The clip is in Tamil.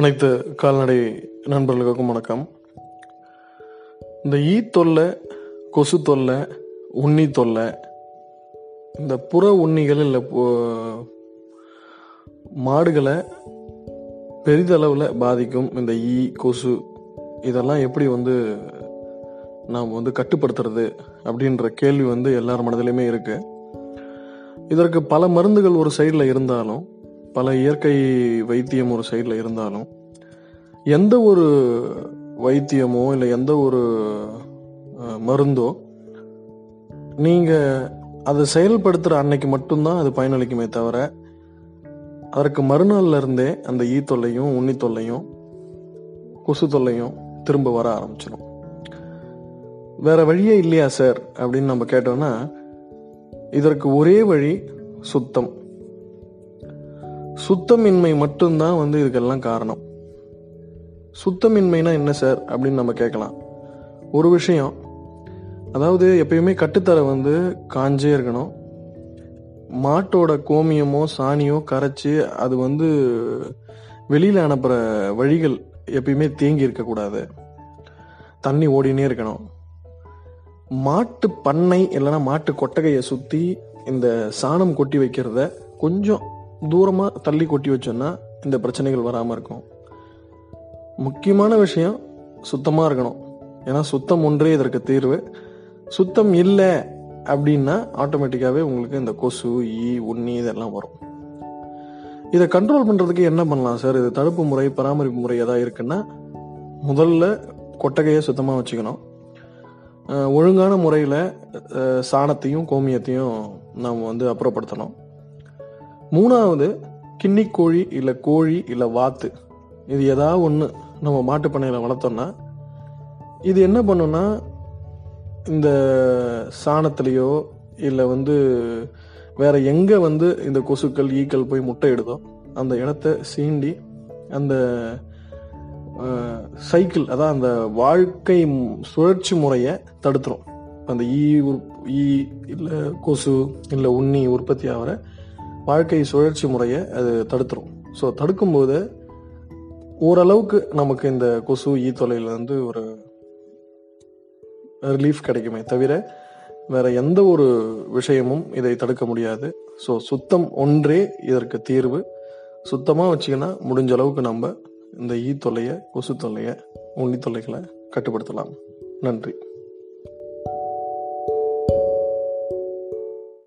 அனைத்து கால்நடை நண்பர்களுக்கும் வணக்கம். இந்த ஈ தொல்லை கொசு தொல்லை உண்ணி தொல்லை இந்த புற உண்ணிகள் இல்லை மாடுகளை பெரிதளவில் பாதிக்கும். இந்த ஈ கொசு இதெல்லாம் எப்படி வந்து நாம் வந்து கட்டுப்படுத்துறது அப்படின்ற கேள்வி வந்து எல்லார் மனதிலையுமே இருக்குது இதற்கு பல மருந்துகள் ஒரு சைடில் இருந்தாலும் பல இயற்கை வைத்தியம் ஒரு சைடில் இருந்தாலும் எந்த ஒரு வைத்தியமோ இல்லை எந்த ஒரு மருந்தோ நீங்கள் அதை செயல்படுத்துகிற அன்னைக்கு மட்டும்தான் அது பயனளிக்குமே தவிர அதற்கு மறுநாள்ல இருந்தே அந்த ஈ தொல்லையும் உண்ணி தொல்லையும் கொசு தொல்லையும் திரும்ப வர ஆரம்பிச்சிடும். வேற வழியே இல்லையா சார்? அப்படின்னு நம்ம கேட்டோம்னா இதற்கு ஒரே வழி சுத்தம். சுத்தமின்மை மட்டும்தான் வந்து இதுக்கெல்லாம் காரணம். சுத்தமின்மைனா என்ன சார்? அப்படின்னு நம்ம கேட்கலாம். ஒரு விஷயம். அதாவது எப்பயுமே கட்டுத்தரை வந்து காஞ்சே இருக்கணும். மாட்டோட கோமியமோ சாணியோ கரைச்சி அது வந்து வெளியில் அனுப்புகிற வழிகள் எப்பயுமே தேங்கி இருக்கக்கூடாது. தண்ணி ஓடினே இருக்கணும். மாட்டு பண்ணை இல்லைன்னா மாட்டு கொட்டகையை சுற்றி இந்த சாணம் கொட்டி வைக்கிறத கொஞ்சம் தூரமாக தள்ளி கொட்டி வச்சோன்னா இந்த பிரச்சனைகள் வராமல் இருக்கும். முக்கியமான விஷயம் சுத்தமாக இருக்கணும். ஏன்னா சுத்தம் ஒன்றே இதற்கு தீர்வு. சுத்தம் இல்லை அப்படின்னா ஆட்டோமேட்டிக்காகவே உங்களுக்கு இந்த கொசு ஈ உண்ணி இதெல்லாம் வரும். இதை கண்ட்ரோல் பண்ணுறதுக்கு என்ன பண்ணலாம் சார் இது தடுப்பு முறை பராமரிப்பு முறை எதாவது இருக்குன்னா முதல்ல கொட்டகையை சுத்தமாக வச்சுக்கணும். ஒழுங்கான முறையில் சாணத்தையும் கோமியத்தையும் நாம் வந்து அப்புறப்படுத்தணும். மூணாவது கிண்ணி கோழி இல்லை கோழி இல்லை வாத்து. இது ஏதாவது ஒன்று நம்ம மாட்டுப் பண்ணையில் வளர்த்தோம்னா இது என்ன பண்ணுன்னா இந்த சாணத்துலேயோ இல்லை வந்து வேற எங்கே வந்து இந்த கொசுக்கள் ஈக்கள் போய் முட்டையிடுதோ அந்த இடத்த சீண்டி அந்த சைக்கிள் அதான் அந்த வாழ்க்கை சுழற்சி முறையை தடுத்துரும். அந்த ஈ உற்- ஈ இல்லை கொசு இல்லை உண்ணி உற்பத்தி ஆகிற வாழ்க்கை சுழற்சி முறையை அது தடுத்துரும். ஸோ தடுக்கும்போது ஓரளவுக்கு நமக்கு இந்த கொசு ஈ தொலையிலேருந்து ஒரு ரிலீஃப் கிடைக்குமே தவிர வேற எந்த ஒரு விஷயமும் இதை தடுக்க முடியாது. ஸோ சுத்தம் ஒன்றே இதற்கு தீர்வு. சுத்தமாக வச்சுக்கினா முடிஞ்ச அளவுக்கு நம்ம இந்த ஈ தொல்லையை கொசு தொல்லையை உண்ணி தொல்லைகளை கட்டுப்படுத்தலாம். நன்றி.